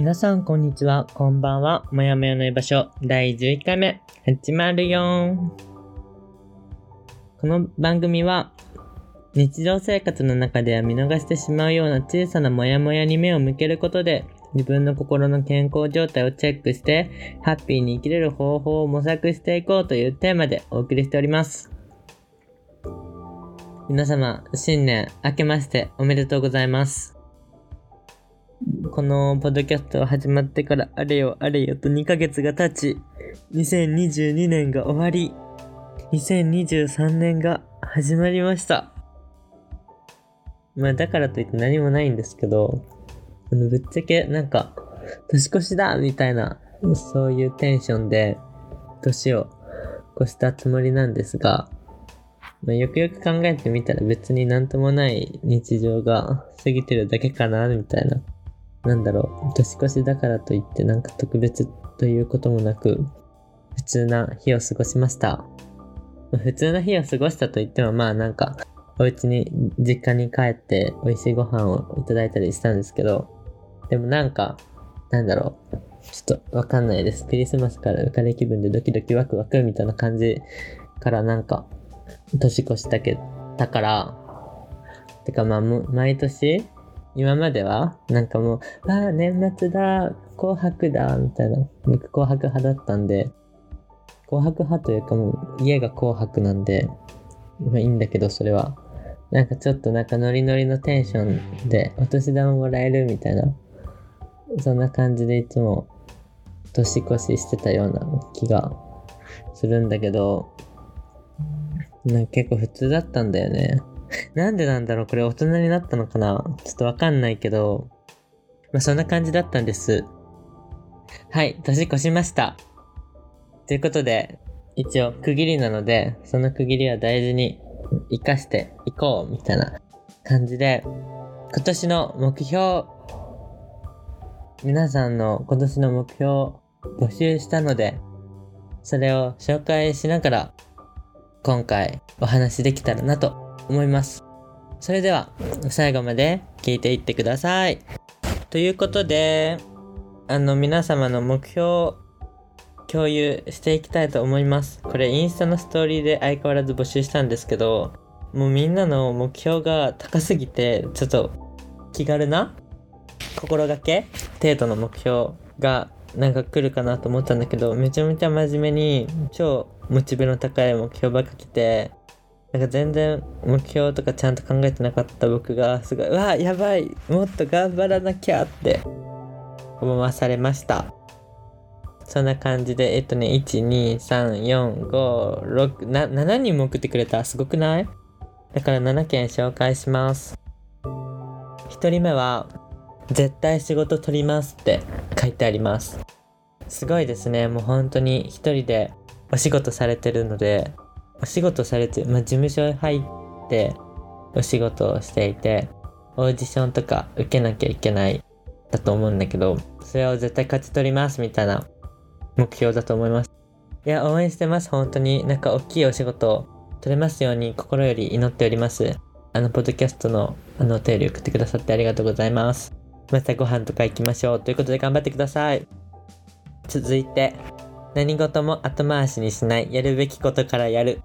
皆さん、こんにちは。こんばんは。もやもやの居場所、第11回目、始まるよこの番組は、日常生活の中では見逃してしまうような小さなモヤモヤに目を向けることで、自分の心の健康状態をチェックして、ハッピーに生きれる方法を模索していこうというテーマでお送りしております。皆様、新年明けましておめでとうございます。このポッドキャスト始まってからあれよあれよと2ヶ月が経ち、2022年が終わり、2023年が始まりました。まあだからといって何もないんですけど、あのぶっちゃけなんか、年越しだみたいな、そういうテンションで、年を越したつもりなんですが、まあ、よくよく考えてみたら別になんともない日常が過ぎてるだけかな、みたいな。なんだろう、年越しだからといってなんか特別ということもなく、普通な日を過ごしました。普通な日を過ごしたといってもまあなんか、お家に、実家に帰って美味しいご飯をいただいたりしたんですけど、でもなんか、なんだろう。ちょっとわかんないです。クリスマスから浮かれ気分でドキドキワクワクみたいな感じからなんか、年越したけたから、てかまあ、毎年、今までは、なんかもう、ああ、年末だ、紅白だ、みたいな。僕紅白派だったんで、紅白派というかもう、家が紅白なんで、まあいいんだけど、それは。なんかちょっとなんかノリノリのテンションでお年玉もらえるみたいな、そんな感じでいつも年越ししてたような気がするんだけど、なんか結構普通だったんだよね。なんでなんだろうこれ大人になったのかな？ちょっとわかんないけど、まあそんな感じだったんです。はい、年越しました。ということで、一応区切りなので、その区切りは大事に生かしていこうみたいな感じで、今年の目標、皆さんの今年の目標を募集したので、それを紹介しながら、今回お話できたらなと思います。それでは、最後まで聞いていってください。ということで、あの、皆様の目標共有していきたいと思います。これインスタのストーリーで相変わらず募集したんですけど、もうみんなの目標が高すぎて、ちょっと気軽な心がけ程度の目標がなんか来るかなと思ったんだけど、めちゃめちゃ真面目に超モチベの高い目標ばっか来て、なんか全然目標とかちゃんと考えてなかった僕がすごい、うわ、やばいもっと頑張らなきゃって思わされました。そんな感じで、えっとね、1234567人も送ってくれた。すごくない？だから7件紹介します。1人目は、絶対仕事取りますって書いてあります。すごいですね。もう本当に一人でお仕事されてるので、お仕事されて、まあ、事務所に入ってお仕事をしていて、オーディションとか受けなきゃいけないだと思うんだけど、それを絶対勝ち取りますみたいな目標だと思います。いや、応援してます。本当に。なんか大きいお仕事を取れますように心より祈っております。あの、ポッドキャストの、あの、お便り送ってくださってありがとうございます。またご飯とか行きましょう。ということで頑張ってください。続いて、何事も後回しにしない。やるべきことからやる。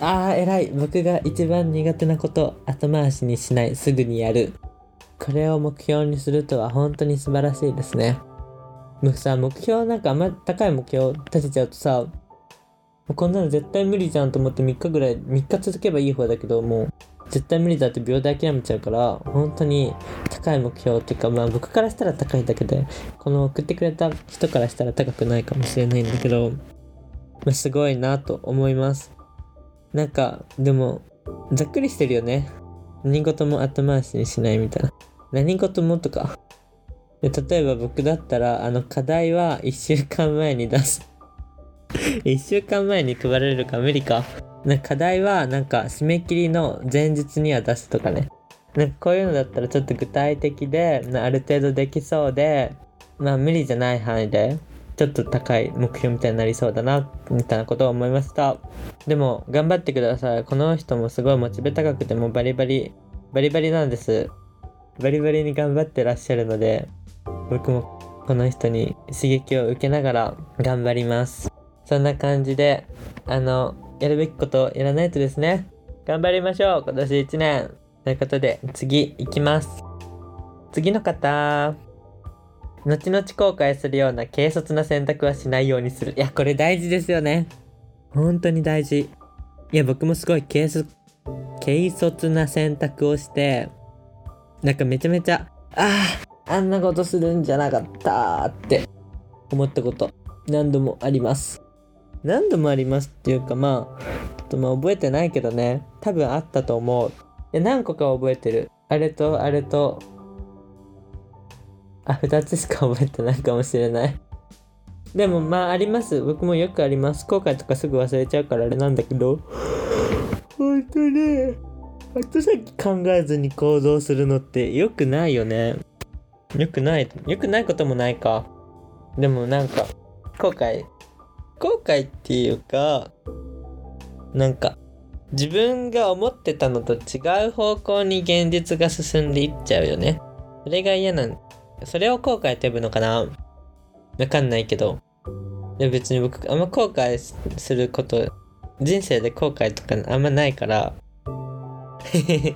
あー、偉い。僕が一番苦手なこと、後回しにしない。すぐにやる。これを目標にするとは本当に素晴らしいですね。僕さ、目標なんかあんま高い目標立てちゃうとさ、こんなの絶対無理じゃんと思って3日ぐらい、3日続けばいい方だけど、もう絶対無理だって秒で諦めちゃうから、本当に高い目標っていうか、まあ僕からしたら高いだけで、この送ってくれた人からしたら高くないかもしれないんだけど、まあ、すごいなと思います。なんか、でも、ざっくりしてるよね。何事も後回しにしないみたいな。何事もとか。で例えば僕だったら、あの課題は1週間前に出す。1週間前に配られるか無理か。な課題はなんか締め切りの前日には出すとかね。なんかこういうのだったらちょっと具体的で、ある程度できそうで、まあ無理じゃない範囲で、ちょっと高い目標みたいになりそうだな、みたいなことを思いました。でも、頑張ってください。この人もすごいモチベ高くてもバリバリ、バリバリなんです。バリバリに頑張ってらっしゃるので、僕もこの人に刺激を受けながら頑張ります。そんな感じで、あの、やるべきことをやらないとですね。頑張りましょう今年1年ということで、次行きます。次の方。後々後悔するような軽率な選択はしないようにする。いや、これ大事ですよね。本当に大事。いや、僕もすごい軽率、軽率な選択をして、なんかめちゃめちゃ、ああ、あんなことするんじゃなかったって思ったこと何度もあります。何度もありますっていうかまあ、ちょっとまあ覚えてないけどね、多分あったと思う。いや何個か覚えてる。あれとあれと、あ、二つしか覚えてないかもしれない。でもまああります。僕もよくあります。後悔とかすぐ忘れちゃうからあれなんだけど。本当ね。後先考えずに行動するのって良くないよね。良くない。良くないこともないか。でもなんか、後悔。後悔っていうか、なんか、自分が思ってたのと違う方向に現実が進んでいっちゃうよね。それが嫌なんそれを後悔って呼ぶのかな？わかんないけど。で別に僕あんま後悔すること、人生で後悔とかあんまないから。い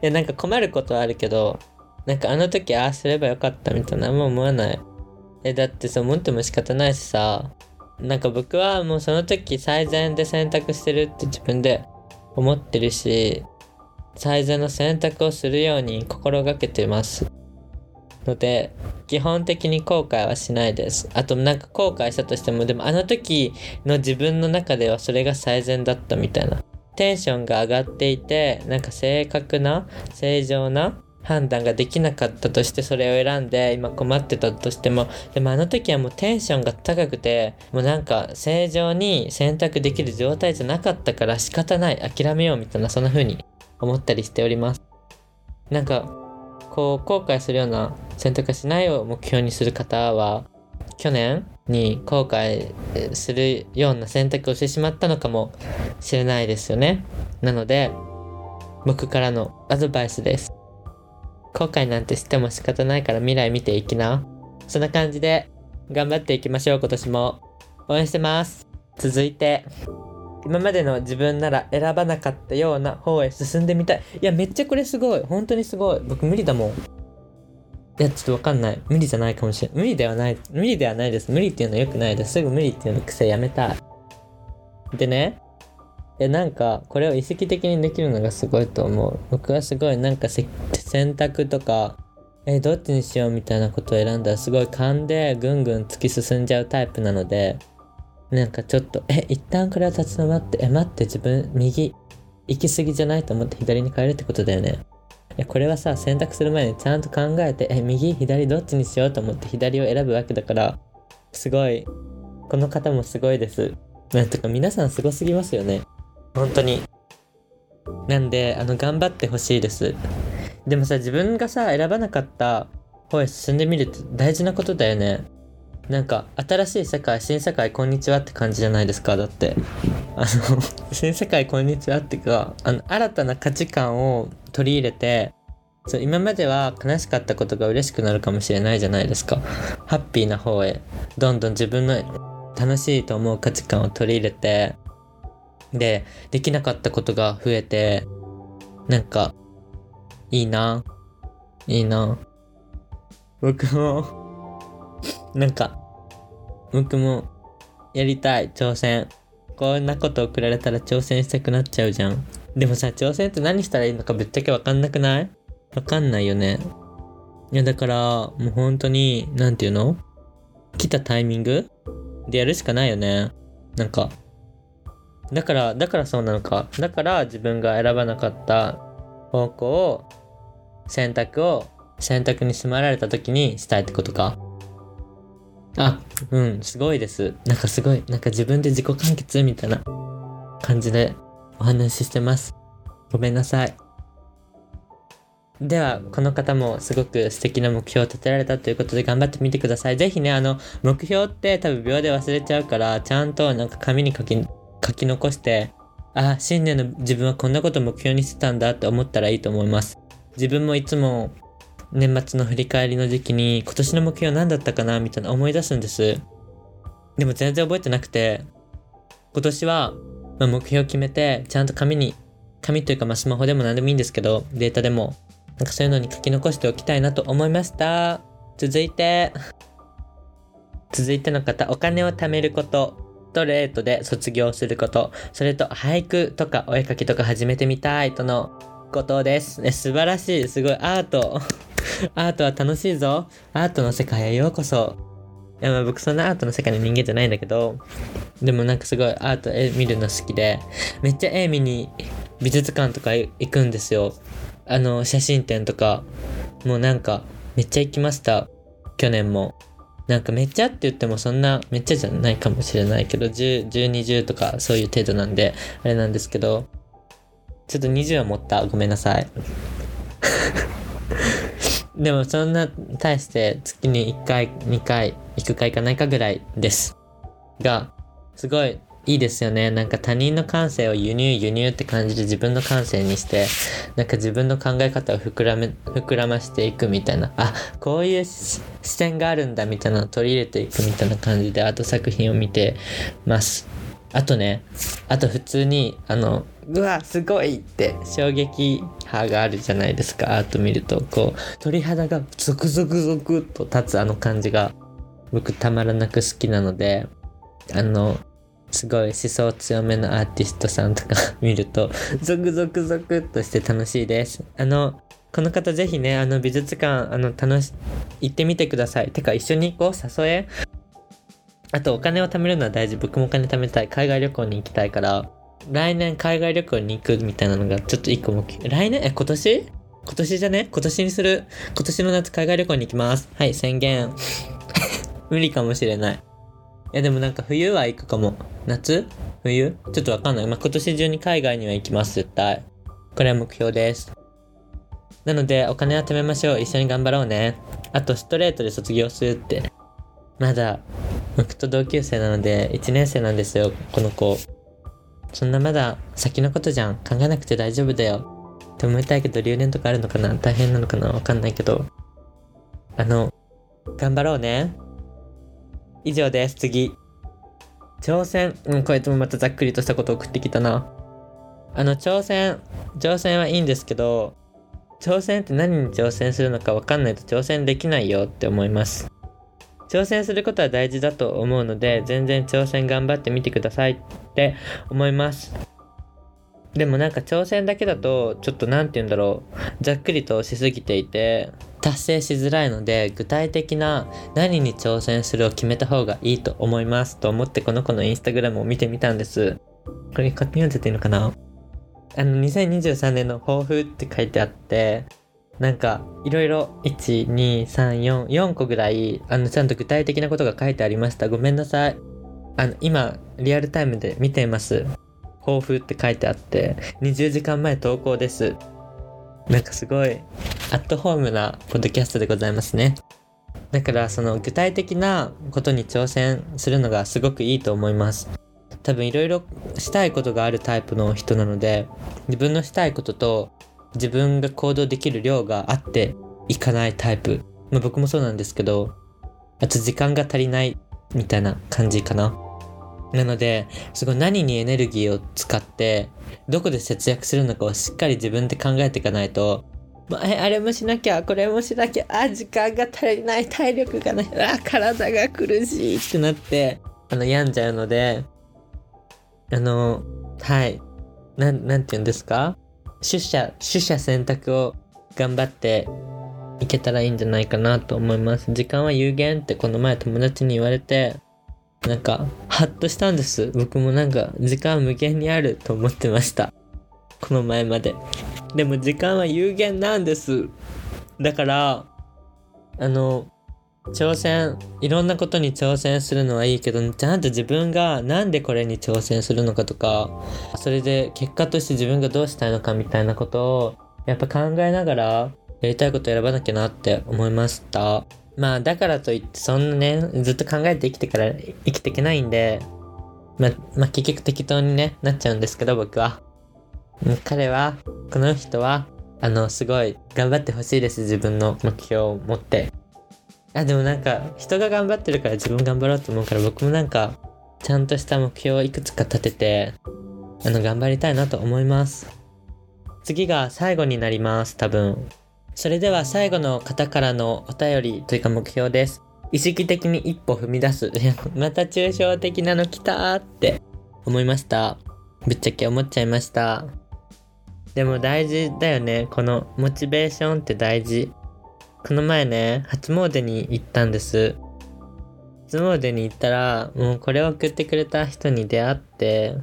やなんか困ることはあるけど、なんかあの時ああすればよかったみたいなあんま思わない。え、だってそう思っても仕方ないしさ。なんか僕はもうその時最善で選択してるって自分で思ってるし、最善の選択をするように心がけてます。ので、基本的に後悔はしないです。あとなんか後悔したとしても、でもあの時の自分の中ではそれが最善だったみたいな。テンションが上がっていて、なんか正確な、正常な判断ができなかったとしてそれを選んで今困ってたとしてもでもあの時はもうテンションが高くてもうなんか正常に選択できる状態じゃなかったから仕方ない諦めようみたいなそんな風に思ったりしておりますなんかこう後悔するような選択しないを目標にする方は去年に後悔するような選択をしてしまったのかもしれないですよねなので僕からのアドバイスです後悔なんてしても仕方ないから未来見ていきな。そんな感じで頑張っていきましょう今年も。応援してます。続いて、今までの自分なら選ばなかったような方へ進んでみたい。いや、めっちゃこれすごい。本当にすごい。僕無理だもん。いや、ちょっとわかんない。無理じゃないかもしれない。無理ではない。無理ではないです。無理っていうのは良くないです。すぐ無理っていうの癖やめたい。でね、いやなんかこれを意識的にできるのがすごいと思う僕はすごいなんかせ選択とかえどっちにしようみたいなことを選んだらすごい勘でぐんぐん突き進んじゃうタイプなのでなんかちょっとえ一旦これは立ち止まってえ待って自分右行き過ぎじゃないと思って左に変えるってことだよねいやこれはさ選択する前にちゃんと考えてえ右左どっちにしようと思って左を選ぶわけだからすごいこの方もすごいですなんとか皆さんすごすぎますよね本当に。なんで、あの、頑張ってほしいです。でもさ、自分がさ、選ばなかった方へ進んでみるって大事なことだよね。なんか、新しい世界、新世界、こんにちはって感じじゃないですか、だって。あの、新世界、こんにちはってか、あの、新たな価値観を取り入れて、そう今までは悲しかったことが嬉しくなるかもしれないじゃないですか。ハッピーな方へ、どんどん自分の楽しいと思う価値観を取り入れて、で、できなかったことが増えて、なんか、いいな。いいな。僕も、なんか、僕も、やりたい、挑戦。こんなこと送られたら挑戦したくなっちゃうじゃん。でもさ、挑戦って何したらいいのかぶっちゃけわかんなくない？わかんないよね。いや、だから、もう本当に、なんていうの？来たタイミング？でやるしかないよね。なんか、だから、だからそうなのか。だから自分が選ばなかった方向を、選択を選択に迫られた時にしたいってことか。あ、うん、すごいです。なんかすごい、なんか自分で自己完結みたいな感じでお話ししてます。ごめんなさい。では、この方もすごく素敵な目標を立てられたということで頑張ってみてください。ぜひね、あの、目標って多分秒で忘れちゃうから、ちゃんとなんか紙に書き、書き残して、あ、新年の自分はこんなこと目標にしてたんだって思ったらいいと思います。自分もいつも年末の振り返りの時期に今年の目標何だったかなみたいな思い出すんです。でも全然覚えてなくて、今年は、ま、目標を決めて、ちゃんと紙に、紙というかまスマホでも何でもいいんですけど、データでも、なんかそういうのに書き残しておきたいなと思いました。続いて、続いての方、お金を貯めること。ストレートで卒業すること。それと俳句とかお絵描きとか始めてみたいとのことです。ね、素晴らしい。すごい。アート。アートは楽しいぞ。アートの世界へようこそ。いやまあ僕そんなアートの世界の人間じゃないんだけど、でもなんかすごいアート絵見るの好きで、めっちゃ絵見に美術館とか行くんですよ。あの、写真展とか、もうなんかめっちゃ行きました。去年も。なんかめっちゃって言ってもそんなめっちゃじゃないかもしれないけど、10、10、20とかそういう程度なんで、あれなんですけど、ちょっと20は持った。ごめんなさい。でもそんな大して月に1回、2回行くか行かないかぐらいです。が、すごいいいですよね。なんか他人の感性を輸入輸入って感じで自分の感性にして、なんか自分の考え方を膨らめ、膨らましていくみたいな。あ、こういう視点があるんだみたいなのを取り入れていくみたいな感じでアート作品を見てます。あとね、あと普通に、あの、うわ、すごいって衝撃波があるじゃないですか、アート見ると。こう、鳥肌がゾクゾクゾクと立つあの感じが、僕たまらなく好きなので、あの、すごい思想強めのアーティストさんとか 見ると、ゾクゾクゾクとして楽しいです。あの、この方ぜひね、あの美術館、あの、楽し、行ってみてください。てか一緒に行こう、誘え。あとお金を貯めるのは大事。僕もお金貯めたい。海外旅行に行きたいから、来年海外旅行に行くみたいなのがちょっと一個目標。来年？え、今年？今年じゃね？今年にする？今年の夏海外旅行に行きます。はい、宣言。無理かもしれない。いやでもなんか冬は行くかも。夏？冬？ちょっとわかんない。まあ、今年中に海外には行きます、絶対。これは目標です。なので、お金は貯めましょう。一緒に頑張ろうね。あと、ストレートで卒業するって。まだ、僕と同級生なので、1年生なんですよ、この子。そんなまだ先のことじゃん。考えなくて大丈夫だよ。って思いたいけど、留年とかあるのかな？大変なのかな？わかんないけど。あの、頑張ろうね。以上です。次。挑戦。うん、こいつもまたざっくりとしたことを送ってきたな。あの、挑戦。挑戦はいいんですけど、挑戦って何に挑戦するのかわかんないと挑戦できないよって思います。挑戦することは大事だと思うので、全然挑戦頑張ってみてくださいって思います。でもなんか挑戦だけだと、ちょっと何て言うんだろう。ざっくりとしすぎていて、達成しづらいので、具体的な何に挑戦するを決めた方がいいと思いますと思ってこの子のインスタグラムを見てみたんです。これ勝手に読んでていいのかな？あの、2023年の抱負って書いてあって、なんか、いろいろ、1、2、3、4、4個ぐらい、あの、ちゃんと具体的なことが書いてありました。ごめんなさい。あの、今、リアルタイムで見ています。抱負って書いてあって、20時間前投稿です。なんかすごい、アットホームなポッドキャストでございますね。だから、その具体的なことに挑戦するのがすごくいいと思います。多分いろいろしたいことがあるタイプの人なので、自分のしたいことと自分が行動できる量があっていかないタイプ。まあ、僕もそうなんですけど、あと時間が足りないみたいな感じかな。なので、すごい何にエネルギーを使って、どこで節約するのかをしっかり自分で考えていかないと、まあ、あれもしなきゃ、これもしなきゃ、あ、時間が足りない、体力がない、あ、体が苦しいってなって、あの、病んじゃうので、あの、はい。な、なんて言うんですか？取捨、取捨選択を頑張っていけたらいいんじゃないかなと思います。時間は有限ってこの前友達に言われて、なんか、ハッとしたんです。僕もなんか、時間無限にあると思ってました。この前まで。でも時間は有限なんです。だから、あの、挑戦、いろんなことに挑戦するのはいいけど、ちゃんと自分がなんでこれに挑戦するのかとか、それで結果として自分がどうしたいのかみたいなことを、やっぱ考えながら、やりたいこと選ばなきゃなって思いました。まあ、だからといって、そんなね、ずっと考えて生きてから生きていけないんで、ま、まあ、結局適当にね、なっちゃうんですけど、僕は。彼は、この人は、あの、すごい頑張ってほしいです。自分の目標を持って。あ、でもなんか、人が頑張ってるから自分頑張ろうと思うから、僕もなんか、ちゃんとした目標をいくつか立てて、あの、頑張りたいなと思います。次が最後になります、多分。それでは最後の方からのお便りというか目標です。意識的に一歩踏み出す。また抽象的なの来たーって思いました。ぶっちゃけ思っちゃいました。でも大事だよね。このモチベーションって大事。この前ね、初詣に行ったんです。初詣に行ったら、もうこれを送ってくれた人に出会って、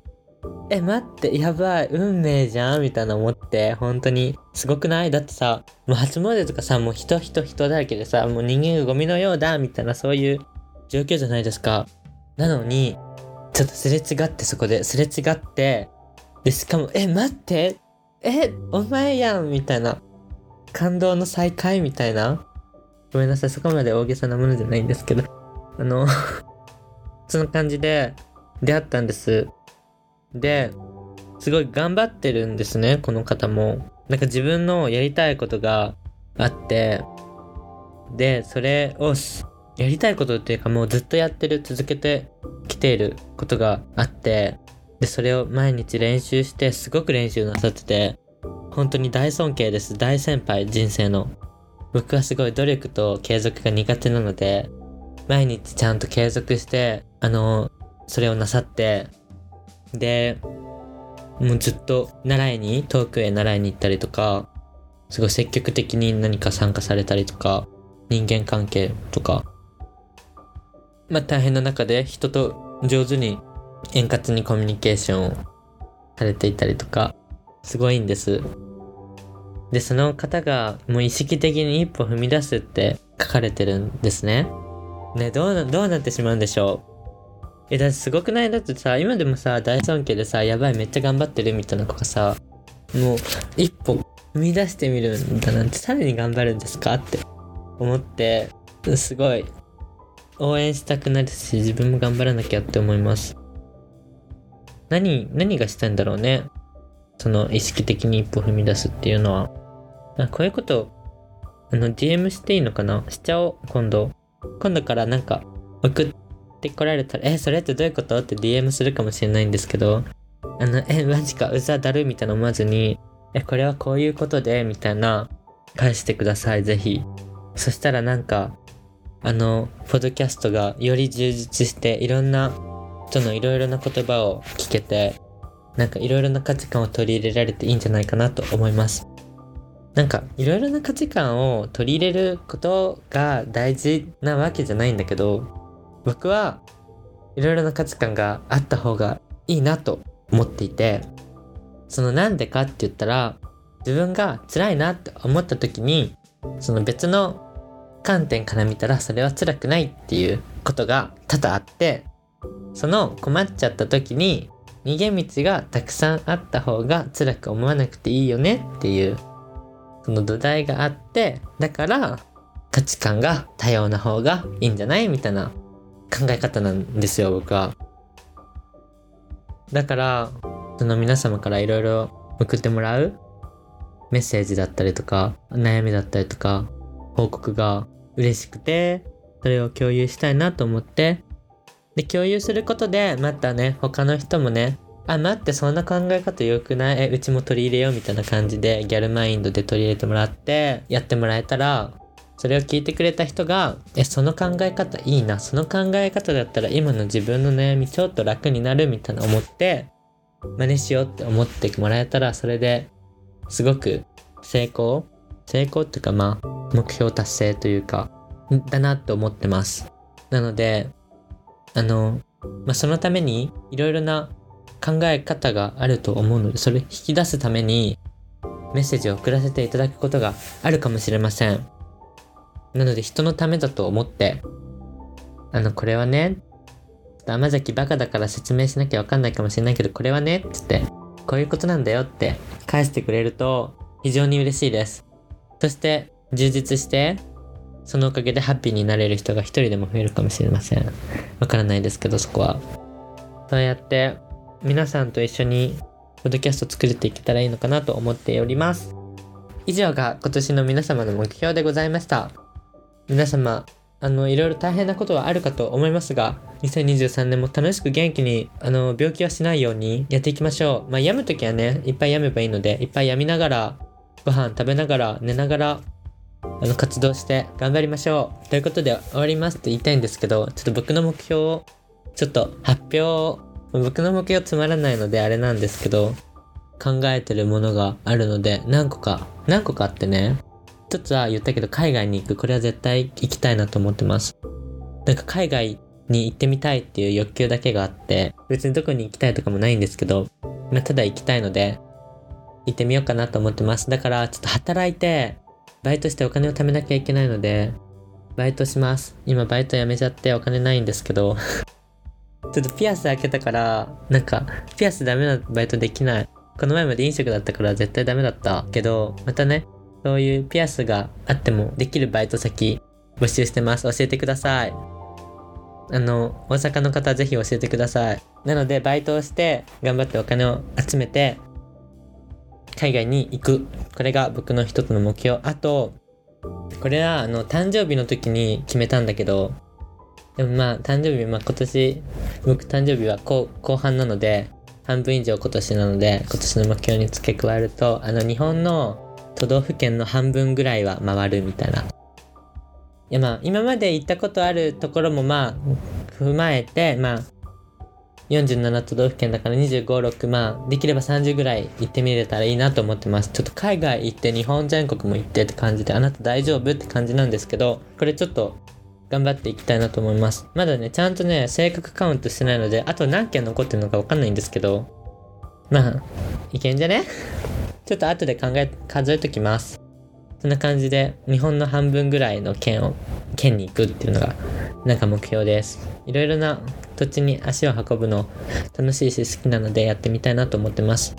え、待って、やばい、運命じゃんみたいな思って、本当に、すごくない？だってさ、もう初詣とかさ、もう人人人だらけでさ、もう人間がゴミのようだ、みたいなそういう状況じゃないですか。なのに、ちょっとすれ違ってそこで、すれ違って、で、しかも、え、待ってえ、お前やんみたいな。感動の再会みたいな？ごめんなさい、そこまで大げさなものじゃないんですけど。あの その感じで出会ったんです。で、すごい頑張ってるんですね、この方も。なんか自分のやりたいことがあって、で、それをやりたいことっていうかもうずっとやってる、続けてきていることがあって、で、それを毎日練習して、すごく練習なさってて、本当に大尊敬です。大先輩、人生の。僕はすごい努力と継続が苦手なので、毎日ちゃんと継続して、あの、それをなさって、で、もうずっと習いに、遠くへ習いに行ったりとか、すごい積極的に何か参加されたりとか、人間関係とか、まあ大変な中で人と上手に円滑にコミュニケーションをされていたりとか、すごいんです。で、その方がもう意識的に一歩踏み出すって書かれてるんですね。ね、どうな、どうなってしまうんでしょう。え、だってすごくない？だってさ、今でもさ、大尊敬でさ、やばいめっちゃ頑張ってるみたいな子がさ、もう一歩踏み出してみるんだなんてさらに頑張るんですか？って思って、すごい応援したくなるし、自分も頑張らなきゃって思います。何、何がしたいんだろうね？その意識的に一歩踏み出すっていうのは。あこういうこと、あの、DM していいのかな？しちゃおう、今度。今度からなんか、送ってこられたら、え、それってどういうこと？って DM するかもしれないんですけど、あの、え、マジか、うざだるみたいな思わずに、え、これはこういうことで、みたいな、返してください、ぜひ。そしたらなんか、あの、ポッドキャストがより充実して、いろんな人のいろいろな言葉を聞けて、なんかいろいろな価値観を取り入れられていいんじゃないかなと思います。なんかいろいろな価値観を取り入れることが大事なわけじゃないんだけど、僕はいろいろな価値観があった方がいいなと思っていて、そのなんでかって言ったら、自分が辛いなって思った時に、その別の観点から見たらそれは辛くないっていうことが多々あって、その困っちゃった時に逃げ道がたくさんあった方が辛く思わなくていいよねっていうその土台があってだから価値観が多様な方がいいんじゃないみたいな考え方なんですよ僕は。だからその皆様からいろいろ送ってもらうメッセージだったりとか悩みだったりとか報告が嬉しくてそれを共有したいなと思ってで、共有することで、またね、他の人もね、あ、待って、そんな考え方良くない？え、うちも取り入れようみたいな感じで、ギャルマインドで取り入れてもらって、やってもらえたら、それを聞いてくれた人が、え、その考え方いいな、その考え方だったら今の自分の悩みちょっと楽になるみたいな思って、真似しようって思ってもらえたら、それですごく成功成功っていうかまあ、目標達成というか、だなって思ってます。なので、あの、まあ、そのためにいろいろな考え方があると思うので、それ引き出すためにメッセージを送らせていただくことがあるかもしれません。なので人のためだと思って、あの、これはね、甘崎バカだから説明しなきゃわかんないかもしれないけど、これはね、って言って、こういうことなんだよって返してくれると非常に嬉しいです。そして、充実して、そのおかげでハッピーになれる人が一人でも増えるかもしれません。わからないですけど、そこは。そうやって、皆さんと一緒に、ポッドキャスト作れていけたらいいのかなと思っております。以上が今年の皆様の目標でございました。皆様、あの、いろいろ大変なことはあるかと思いますが、2023年も楽しく元気に、あの、病気はしないようにやっていきましょう。まあ、病むときはね、いっぱい病めばいいので、いっぱい病みながら、ご飯食べながら、寝ながら、あの、活動して頑張りましょう。ということで、終わりますって言いたいんですけど、ちょっと僕の目標を、ちょっと発表を、僕の目標つまらないのであれなんですけど、考えてるものがあるので、何個か、何個かあってね、一つは言ったけど海外に行く。これは絶対行きたいなと思ってます。なんか海外に行ってみたいっていう欲求だけがあって、別にどこに行きたいとかもないんですけど、まあ、ただ行きたいので、行ってみようかなと思ってます。だから、ちょっと働いて、バイトしてお金を貯めなきゃいけないので、バイトします。今バイト辞めちゃってお金ないんですけど、ちょっとピアス開けたから、なんか、ピアスダメなバイトできない。この前まで飲食だったから絶対ダメだったけど、またね、そういうピアスがあってもできるバイト先募集してます。教えてください。あの、大阪の方ぜひ教えてください。なので、バイトをして、頑張ってお金を集めて、海外に行く。これが僕の一つの目標。あと、これは、あの、誕生日の時に決めたんだけど、でもまあ、誕生日、まあ今年、僕誕生日は後後半なので、半分以上今年なので、今年の目標に付け加えると、あの、日本の都道府県の半分ぐらいは回るみたいな。いやまあ、今まで行ったことあるところもまあ、踏まえて、まあ、47都道府県だから25、6、まあ、できれば30ぐらい行ってみれたらいいなと思ってます。ちょっと海外行って日本全国も行ってって感じで、あなた大丈夫って感じなんですけど、これちょっと頑張っていきたいなと思います。まだね、ちゃんとね、正確カウントしてないので、あと何件残ってるのかわかんないんですけど、まあ、いけんじゃね？ちょっと後で考え、数えときます。そんな感じで、日本の半分ぐらいの県を、県に行くっていうのが、なんか目標です。いろいろな土地に足を運ぶの楽しいし好きなのでやってみたいなと思ってます。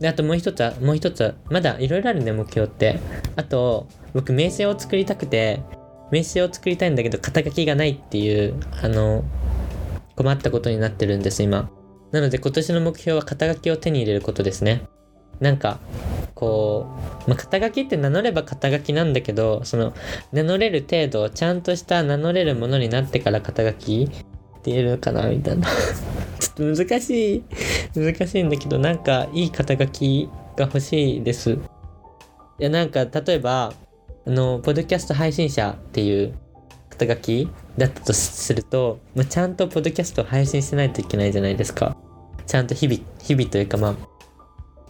で、あともう一つは、もう一つは、まだいろいろあるね、目標って。あと、僕名刺を作りたくて、名刺を作りたいんだけど、肩書きがないっていう、あの、困ったことになってるんです、今。なので今年の目標は肩書きを手に入れることですね。なんか、こう、まあ、肩書きって名乗れば肩書きなんだけど、その、名乗れる程度、ちゃんとした名乗れるものになってから肩書きって言えるのかなみたいな。ちょっと難しい、難しいんだけど、なんかいい肩書きが欲しいです。いや、なんか、例えば、あの、ポッドキャスト配信者っていう肩書きだったとすると、まあ、ちゃんとポッドキャストを配信しないといけないじゃないですか。ちゃんと日々、日々というかまあ、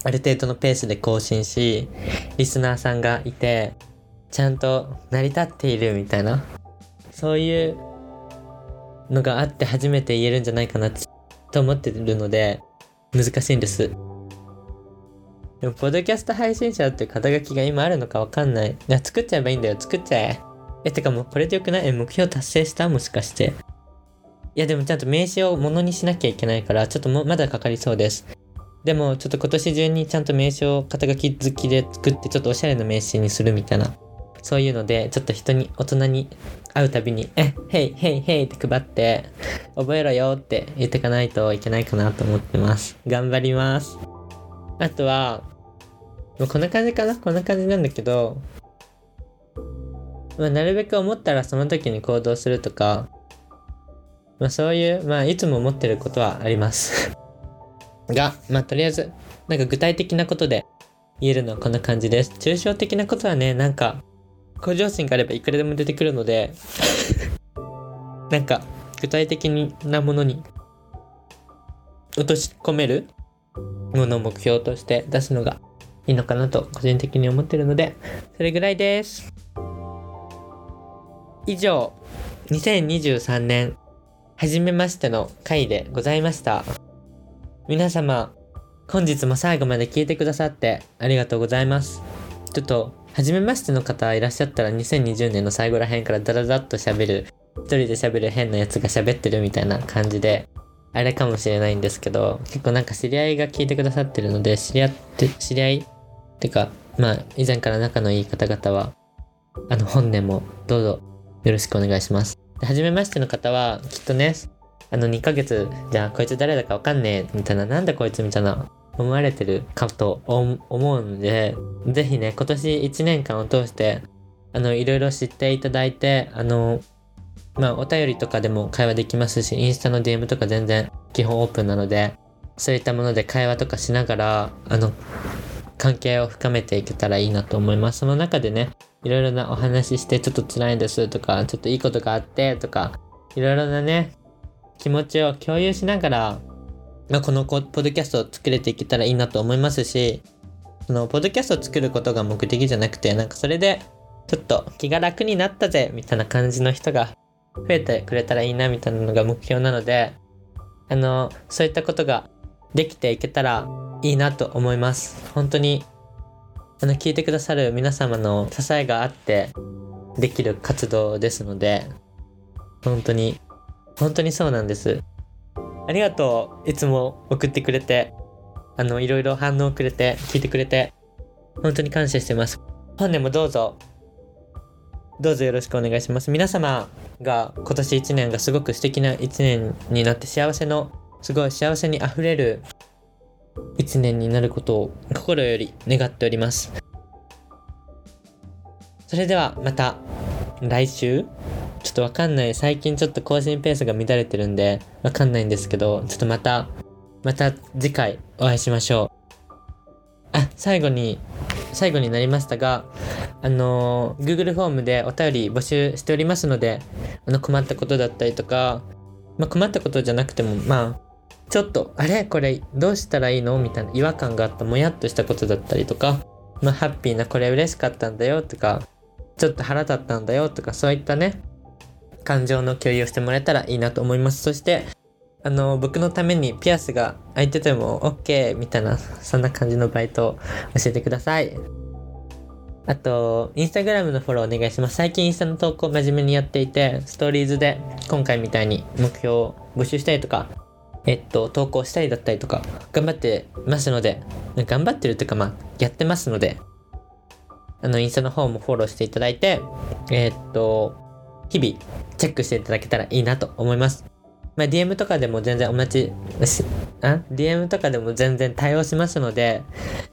ある程度のペースで更新し、リスナーさんがいて、ちゃんと成り立っているみたいな、そういうのがあって初めて言えるんじゃないかなと思ってるので、難しいんです。でも、ポッドキャスト配信者って肩書きが今あるのかわかんない。いや、作っちゃえばいいんだよ。作っちゃえ。え、てかもうこれでよくない？え、目標達成した？もしかして。いや、でもちゃんと名刺をものにしなきゃいけないから、ちょっともまだかかりそうです。でも、ちょっと今年中にちゃんと名刺を肩書き好きで作って、ちょっとおしゃれな名刺にするみたいな。そういうので、ちょっと人に、大人に会うたびに、え、へい、へい、へいって配って、覚えろよって言ってかないといけないかなと思ってます。頑張ります。あとは、もうこんな感じかな？こんな感じなんだけど、まあ、なるべく思ったらその時に行動するとか、まあそういう、まあいつも思ってることはあります。が、まあとりあえず、なんか具体的なことで言えるのはこんな感じです。抽象的なことはね、なんか、向上心があればいくらでも出てくるので、なんか、具体的なものに落とし込めるものを目標として出すのがいいのかなと個人的に思ってるので、それぐらいです。以上、2023年、初めましての回でございました。皆様、本日も最後まで聞いてくださってありがとうございます。ちょっと、初めましての方いらっしゃったら2020年の最後らへんからダラダッと喋る、一人で喋る変なやつが喋ってるみたいな感じで、あれかもしれないんですけど、結構なんか知り合いが聞いてくださってるので、知り合って、知り合いてか、まあ、以前から仲のいい方々は、あの、本年もどうぞよろしくお願いします。で初めましての方は、きっとね、あの2ヶ月、じゃあこいつ誰だかわかんねえ、みたいな、なんだこいつみたいな思われてるかと思うので、ぜひね、今年1年間を通して、あの、いろいろ知っていただいて、あの、まあ、お便りとかでも会話できますし、インスタの DM とか全然基本オープンなので、そういったもので会話とかしながら、あの、関係を深めていけたらいいなと思います。その中でね、いろいろなお話ししてちょっと辛いですとか、ちょっといいことがあってとか、いろいろなね、気持ちを共有しながら、まあ、このポッドキャストを作れていけたらいいなと思いますし、その、ポッドキャストを作ることが目的じゃなくて、なんかそれで、ちょっと気が楽になったぜ、みたいな感じの人が増えてくれたらいいな、みたいなのが目標なので、あの、そういったことができていけたらいいなと思います。本当に、あの、聞いてくださる皆様の支えがあってできる活動ですので、本当に、本当にそうなんです。ありがとう。いつも送ってくれて、あの、いろいろ反応くれて、聞いてくれて、本当に感謝してます。本年もどうぞ、どうぞよろしくお願いします。皆様が今年1年がすごく素敵な1年になって幸せの、すごい幸せに溢れる1年になることを心より願っております。それではまた来週ちょっとわかんない。最近ちょっと更新ペースが乱れてるんでわかんないんですけど、ちょっとまた、また次回お会いしましょう。あ、最後に、最後になりましたが、あの、Google フォームでお便り募集しておりますので、あの困ったことだったりとか、まあ、困ったことじゃなくても、まあ、ちょっと、あれ？これどうしたらいいの？みたいな違和感があった、もやっとしたことだったりとか、まあ、ハッピーなこれ嬉しかったんだよとか、ちょっと腹立ったんだよとか、そういったね、感情の共有をしてもらえたらいいなと思います。そして、あの、僕のためにピアスが開いてても OK みたいな、そんな感じのバイトを教えてください。あと、インスタグラムのフォローお願いします。最近インスタの投稿真面目にやっていて、ストーリーズで今回みたいに目標を募集したりとか、えっと、投稿したりだったりとか、頑張ってますので、頑張ってるというか、まあ、やってますので、あの、インスタの方もフォローしていただいて、えっと、日々チェックしていただけたらいいなと思います。まあ、DM とかでも全然同じ、あ ?DM とかでも全然対応しますので、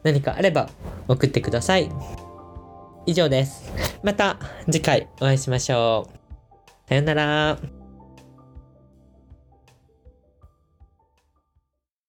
何かあれば送ってください。以上です。また次回お会いしましょう。さよなら。